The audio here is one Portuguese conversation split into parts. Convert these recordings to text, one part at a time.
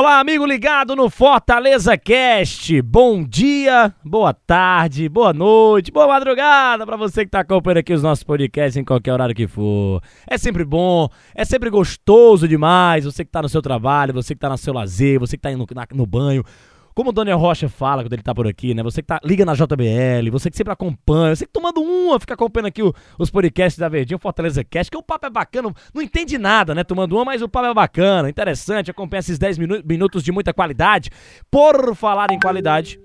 Olá, amigo ligado no Fortaleza Cast. Bom dia, boa tarde, boa noite, boa madrugada para você que está acompanhando aqui os nossos podcasts em qualquer horário que for. É sempre bom, é sempre gostoso demais. Você que está no seu trabalho, você que está no seu lazer, você que está no, no banho. Como o Daniel Rocha fala quando ele tá por aqui, né? Você que tá, liga na JBL, você que sempre acompanha, você que tomando uma, fica acompanhando aqui o, os podcasts da Verdinho, Fortaleza Cast, que o papo é bacana, não entende nada, né? Tomando uma, mas o papo é bacana, interessante, acompanha esses 10 minu minutos de muita qualidade. Por falar em qualidade,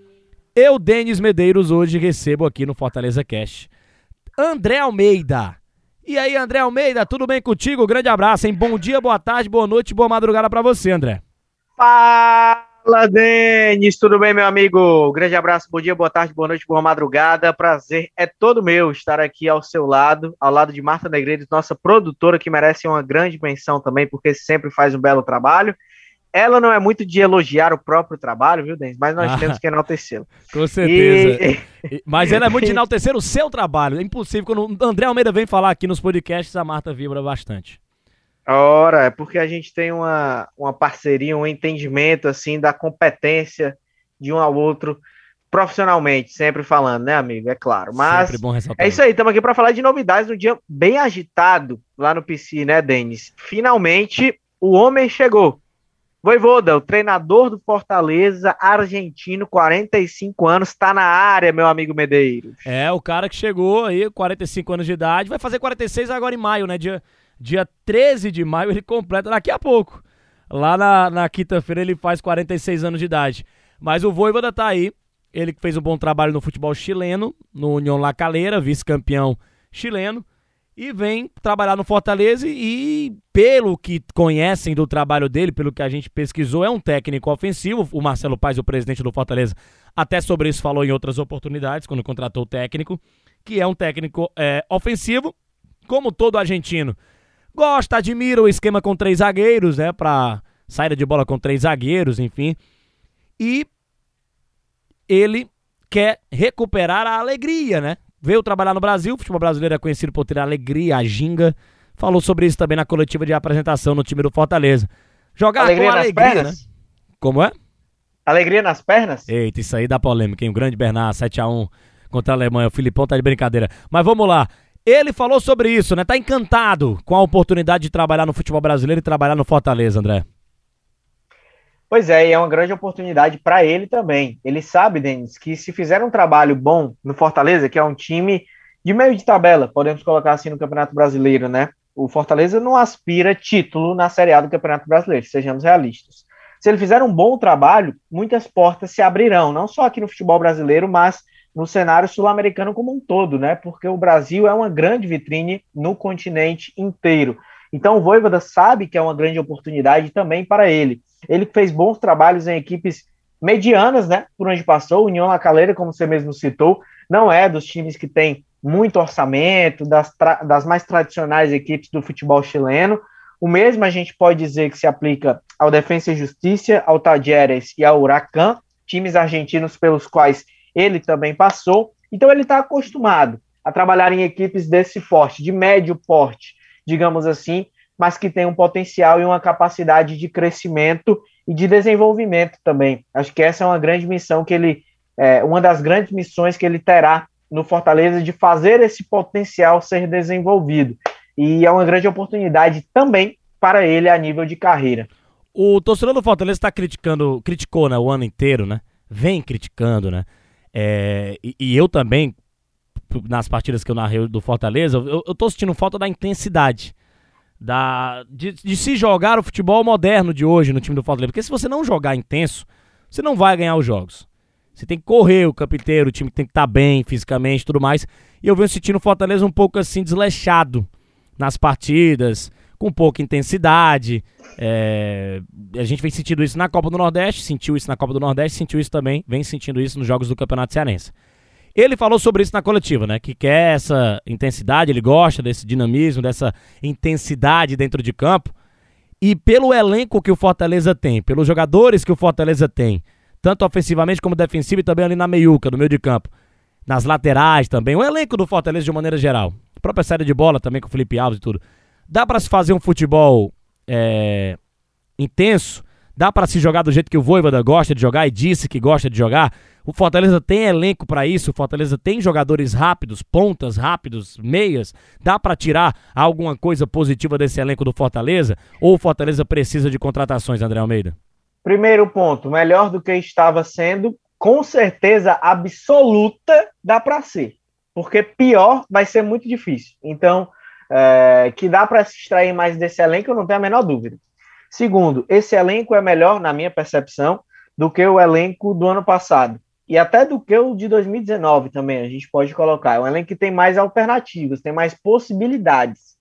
eu, Denis Medeiros, hoje recebo aqui no Fortaleza Cast André Almeida. E aí, André Almeida, tudo bem contigo? Grande abraço, hein? Bom dia, boa tarde, boa noite, boa madrugada para você, André. Fala! Fala, Denis, tudo bem, meu amigo? Grande abraço, bom dia, boa tarde, boa noite, boa madrugada. Prazer é todo meu estar aqui ao seu lado, ao lado de Marta Negreiros, nossa produtora, que merece uma grande menção também, porque sempre faz um belo trabalho. Ela não é muito de elogiar o próprio trabalho, viu, Denis? Mas nós ah, temos que enaltecê-lo. Com certeza. E... Mas ela é muito de enaltecer o seu trabalho. É impossível. Quando o André Almeida vem falar aqui nos podcasts, a Marta vibra bastante. Ora, é porque a gente tem uma, uma parceria, um entendimento assim da competência de um ao outro profissionalmente, sempre falando, né, amigo? É claro. Mas é isso aí, estamos aqui para falar de novidades no dia bem agitado lá no PC, né, Denis? Finalmente o homem chegou. Voivoda, o treinador do Fortaleza, argentino, 45 anos, está na área, meu amigo Medeiros. É, o cara que chegou aí, 45 anos de idade, vai fazer 46 agora em maio, né? Dia Dia 13 de maio ele completa daqui a pouco. Lá na, na quinta-feira ele faz 46 anos de idade. Mas o Voivoda tá aí. Ele fez um bom trabalho no futebol chileno, no União La Calera, vice-campeão chileno. E vem trabalhar no Fortaleza e, pelo que conhecem do trabalho dele, pelo que a gente pesquisou, é um técnico ofensivo. O Marcelo Paz, o presidente do Fortaleza, até sobre isso falou em outras oportunidades, quando contratou o técnico, que é um técnico é, ofensivo, como todo argentino gosta, admira o esquema com três zagueiros, né? Pra saída de bola com três zagueiros, enfim. E ele quer recuperar a alegria, né? Veio trabalhar no Brasil, o futebol brasileiro é conhecido por ter a alegria, a ginga. Falou sobre isso também na coletiva de apresentação no time do Fortaleza. Jogar alegria com alegria, pernas. né? Como é? Alegria nas pernas? Eita, isso aí dá polêmica, hein? O grande Bernard, 7x1 contra a Alemanha. O Filipão tá de brincadeira. Mas vamos lá. Ele falou sobre isso, né? Tá encantado com a oportunidade de trabalhar no futebol brasileiro e trabalhar no Fortaleza, André. Pois é, e é uma grande oportunidade para ele também. Ele sabe, Denis, que se fizer um trabalho bom no Fortaleza, que é um time de meio de tabela, podemos colocar assim no Campeonato Brasileiro, né? O Fortaleza não aspira título na Série A do Campeonato Brasileiro, sejamos realistas. Se ele fizer um bom trabalho, muitas portas se abrirão, não só aqui no futebol brasileiro, mas no cenário sul-americano como um todo, né? Porque o Brasil é uma grande vitrine no continente inteiro. Então o Voivoda sabe que é uma grande oportunidade também para ele. Ele fez bons trabalhos em equipes medianas, né? Por onde passou, União La Calera, como você mesmo citou, não é dos times que tem muito orçamento, das, das mais tradicionais equipes do futebol chileno. O mesmo a gente pode dizer que se aplica ao Defensa e Justiça, ao Tajeres e ao Huracan, times argentinos pelos quais ele também passou. Então ele está acostumado a trabalhar em equipes desse porte, de médio porte, digamos assim, mas que tem um potencial e uma capacidade de crescimento e de desenvolvimento também. Acho que essa é uma grande missão que ele, é, uma das grandes missões que ele terá no Fortaleza de fazer esse potencial ser desenvolvido. E é uma grande oportunidade também para ele a nível de carreira. O torcedor do Fortaleza está criticando, criticou né, o ano inteiro, né? Vem criticando, né? É, e, e, eu também, nas partidas que eu narrei do Fortaleza, eu, eu tô sentindo falta da intensidade. Da, de, de, se jogar o futebol moderno de hoje no time do Fortaleza. Porque se você não jogar intenso, você não vai ganhar os jogos. Você tem que correr o campo o time tem que estar tá bem fisicamente e tudo mais. E eu venho sentindo o Fortaleza um pouco assim desleixado nas partidas, com pouca intensidade. É, a gente vem sentindo isso na Copa do Nordeste, sentiu isso na Copa do Nordeste, sentiu isso também, vem sentindo isso nos jogos do Campeonato Cearense. Ele falou sobre isso na coletiva, né? Que quer essa intensidade, ele gosta desse dinamismo, dessa intensidade dentro de campo. E pelo elenco que o Fortaleza tem, pelos jogadores que o Fortaleza tem, tanto ofensivamente como defensivo e também ali na meiuca, no meio de campo, nas laterais também, o elenco do Fortaleza de maneira geral, a própria série de bola também com o Felipe Alves e tudo, dá para se fazer um futebol é, intenso, dá para se jogar do jeito que o Voivoda gosta de jogar e disse que gosta de jogar. O Fortaleza tem elenco para isso, o Fortaleza tem jogadores rápidos, pontas rápidos, meias. Dá para tirar alguma coisa positiva desse elenco do Fortaleza? Ou o Fortaleza precisa de contratações, André Almeida? Primeiro ponto, melhor do que estava sendo, com certeza absoluta dá para ser, porque pior vai ser muito difícil. Então, é, que dá para se extrair mais desse elenco, eu não tenho a menor dúvida. Segundo, esse elenco é melhor, na minha percepção, do que o elenco do ano passado. E até do que o de 2019 também, a gente pode colocar. É um elenco que tem mais alternativas, tem mais possibilidades.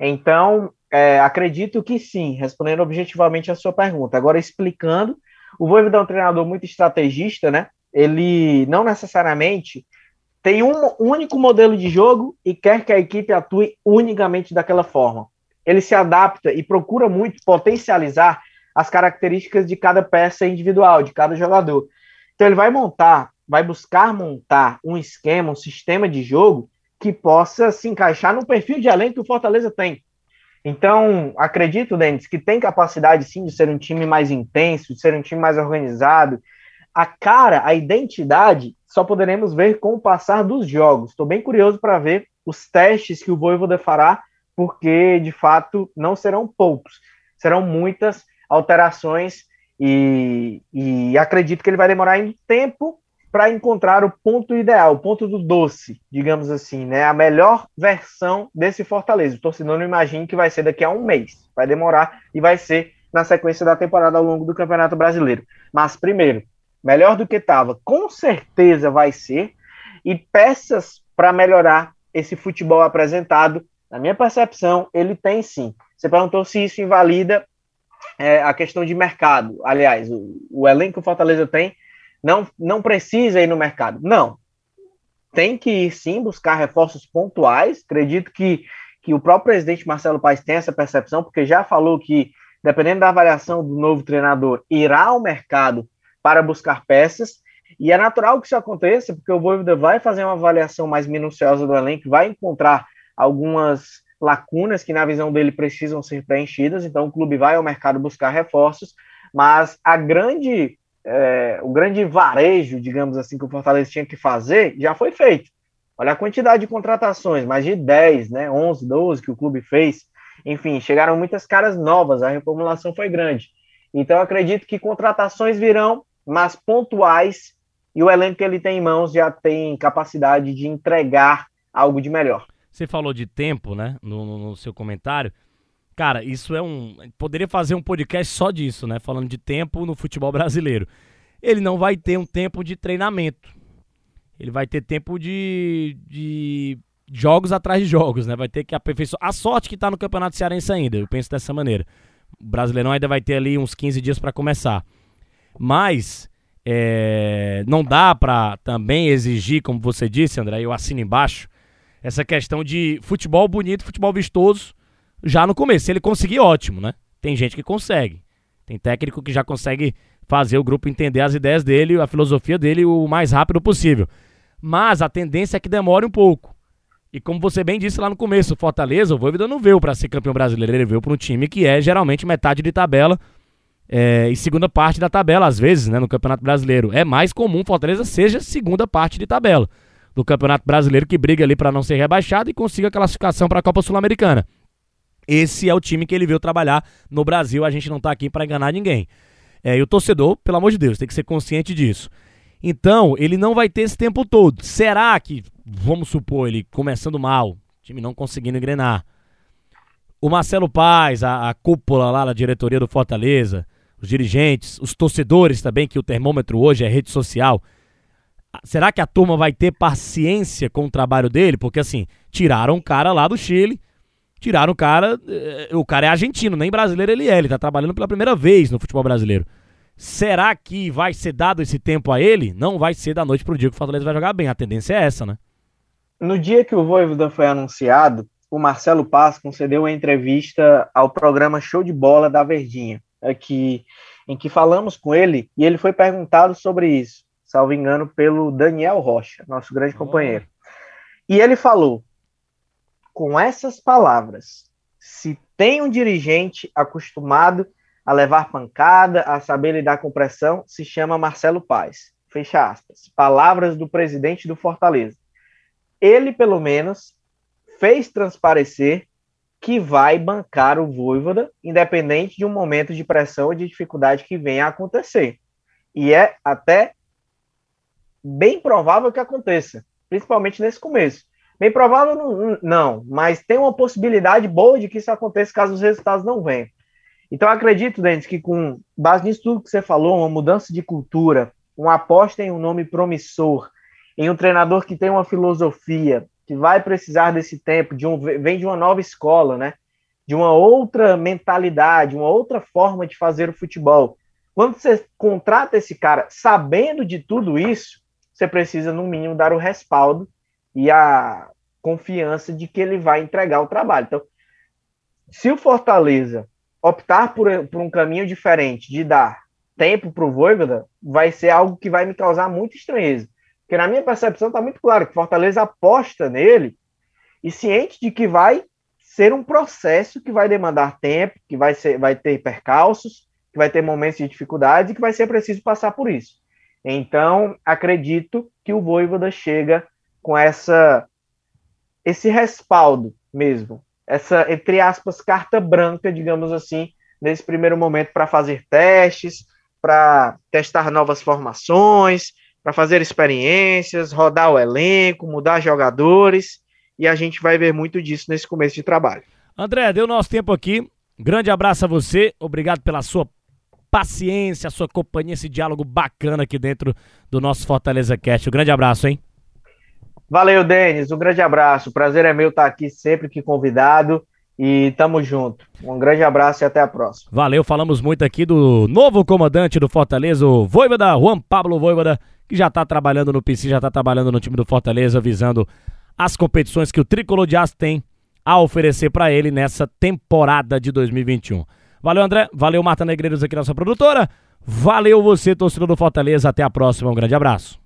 Então, é, acredito que sim, respondendo objetivamente a sua pergunta. Agora, explicando, o Voivoda é um treinador muito estrategista, né? Ele não necessariamente tem um único modelo de jogo e quer que a equipe atue unicamente daquela forma ele se adapta e procura muito potencializar as características de cada peça individual, de cada jogador. Então ele vai montar, vai buscar montar um esquema, um sistema de jogo que possa se encaixar no perfil de elenco que o Fortaleza tem. Então, acredito, Denis, que tem capacidade sim de ser um time mais intenso, de ser um time mais organizado. A cara, a identidade, só poderemos ver com o passar dos jogos. Estou bem curioso para ver os testes que o Voivoda fará porque de fato não serão poucos, serão muitas alterações e, e acredito que ele vai demorar em tempo para encontrar o ponto ideal, o ponto do doce, digamos assim, né? A melhor versão desse Fortaleza. O torcedor não imagine que vai ser daqui a um mês, vai demorar e vai ser na sequência da temporada ao longo do Campeonato Brasileiro. Mas primeiro, melhor do que estava, com certeza vai ser, e peças para melhorar esse futebol apresentado na minha percepção, ele tem sim. Você perguntou se isso invalida é, a questão de mercado. Aliás, o, o elenco que o Fortaleza tem não, não precisa ir no mercado. Não. Tem que ir sim buscar reforços pontuais. Acredito que, que o próprio presidente Marcelo Paes tem essa percepção, porque já falou que, dependendo da avaliação do novo treinador, irá ao mercado para buscar peças. E é natural que isso aconteça, porque o Voivoda vai fazer uma avaliação mais minuciosa do elenco, vai encontrar algumas lacunas que, na visão dele, precisam ser preenchidas. Então, o clube vai ao mercado buscar reforços, mas a grande, é, o grande varejo, digamos assim, que o Fortaleza tinha que fazer já foi feito. Olha a quantidade de contratações, mais de 10, né, 11, 12 que o clube fez. Enfim, chegaram muitas caras novas, a reformulação foi grande. Então, acredito que contratações virão, mas pontuais, e o elenco que ele tem em mãos já tem capacidade de entregar algo de melhor. Você falou de tempo, né, no, no, seu comentário. Cara, isso é um. Poderia fazer um podcast só disso, né? Falando de tempo no futebol brasileiro. Ele não vai ter um tempo de treinamento. Ele vai ter tempo de, de jogos atrás de jogos, né? Vai ter que aperfeiçoar. A sorte que tá no Campeonato Cearense ainda, eu penso dessa maneira. O Brasileirão ainda vai ter ali uns 15 dias para começar. Mas é, não dá para também exigir, como você disse, André, eu assino embaixo, essa questão de futebol bonito, futebol vistoso, já no começo. Se ele conseguir, ótimo, né? Tem gente que consegue. Tem técnico que já consegue fazer o grupo entender as ideias dele, a filosofia dele o mais rápido possível. Mas a tendência é que demore um pouco. E como você bem disse lá no começo, Fortaleza, o Voivoda não veio para ser campeão brasileiro, ele veio para um time que é geralmente metade de tabela é, e segunda parte da tabela, às vezes, né, no Campeonato Brasileiro. É mais comum Fortaleza seja segunda parte de tabela do Campeonato Brasileiro que briga ali para não ser rebaixado e consiga a classificação para a Copa Sul-Americana. Esse é o time que ele veio trabalhar no Brasil. A gente não está aqui para enganar ninguém. É, e o torcedor, pelo amor de Deus, tem que ser consciente disso. Então, ele não vai ter esse tempo todo. Será que, vamos supor, ele começando mal, time não conseguindo engrenar, o Marcelo Paz, a, a cúpula lá da diretoria do Fortaleza, os dirigentes, os torcedores também, que o termômetro hoje é rede social, será que a turma vai ter paciência com o trabalho dele? Porque assim, tiraram o cara lá do Chile, tiraram o cara, eh, o cara é argentino, nem brasileiro ele é, ele tá trabalhando pela primeira vez no futebol brasileiro. Será que vai ser dado esse tempo a ele? Não vai ser da noite pro dia que o Fortaleza vai jogar bem, a tendência é essa, né? No dia que o Voivoda foi anunciado, o Marcelo Paz concedeu uma entrevista ao programa Show de Bola da Verdinha, aqui, em que falamos com ele e ele foi perguntado sobre isso, salvo engano, pelo Daniel Rocha, nosso grande oh. companheiro. E ele falou: com essas palavras, se tem um dirigente acostumado a levar pancada, a saber lidar com pressão, se chama Marcelo Paz. Fecha aspas. Palavras do presidente do Fortaleza. Ele, pelo menos, fez transparecer que vai bancar o Voivoda, independente de um momento de pressão ou de dificuldade que venha a acontecer. E é até bem provável que aconteça, principalmente nesse começo. Bem provável não, não, mas tem uma possibilidade boa de que isso aconteça caso os resultados não venham. Então acredito, Denis, que com base nisso tudo que você falou, uma mudança de cultura, uma aposta em um nome promissor, em um treinador que tem uma filosofia, que vai precisar desse tempo, de um, vem de uma nova escola, né? De uma outra mentalidade, uma outra forma de fazer o futebol. Quando você contrata esse cara sabendo de tudo isso, você precisa, no mínimo, dar o respaldo e a confiança de que ele vai entregar o trabalho. Então, se o Fortaleza optar por, por um caminho diferente de dar tempo para o Voivoda, vai ser algo que vai me causar muita estranheza. Porque na minha percepção está muito claro que Fortaleza aposta nele e ciente de que vai ser um processo que vai demandar tempo, que vai, ser, vai ter percalços, que vai ter momentos de dificuldade e que vai ser preciso passar por isso. Então, acredito que o Voivoda chega com essa esse respaldo mesmo, essa entre aspas carta branca, digamos assim, nesse primeiro momento para fazer testes, para testar novas formações, para fazer experiências, rodar o elenco, mudar jogadores, e a gente vai ver muito disso nesse começo de trabalho. André, deu nosso tempo aqui. Grande abraço a você, obrigado pela sua paciência, a sua companhia, esse diálogo bacana aqui dentro do nosso Fortaleza Cast. Um grande abraço, hein? Valeu, Denis. Um grande abraço. O prazer é meu estar aqui sempre que convidado. E tamo junto. Um grande abraço e até a próxima. Valeu, falamos muito aqui do novo comandante do Fortaleza, o Voivoda, Juan Pablo Voivoda, que já tá trabalhando no PC, já tá trabalhando no time do Fortaleza, visando as competições que o Tricolor de Aço tem a oferecer para ele nessa temporada de 2021. Valeu, André. Valeu, Marta Negreiros aqui, nossa produtora. Valeu você, torcedor do Fortaleza. Até a próxima. Um grande abraço.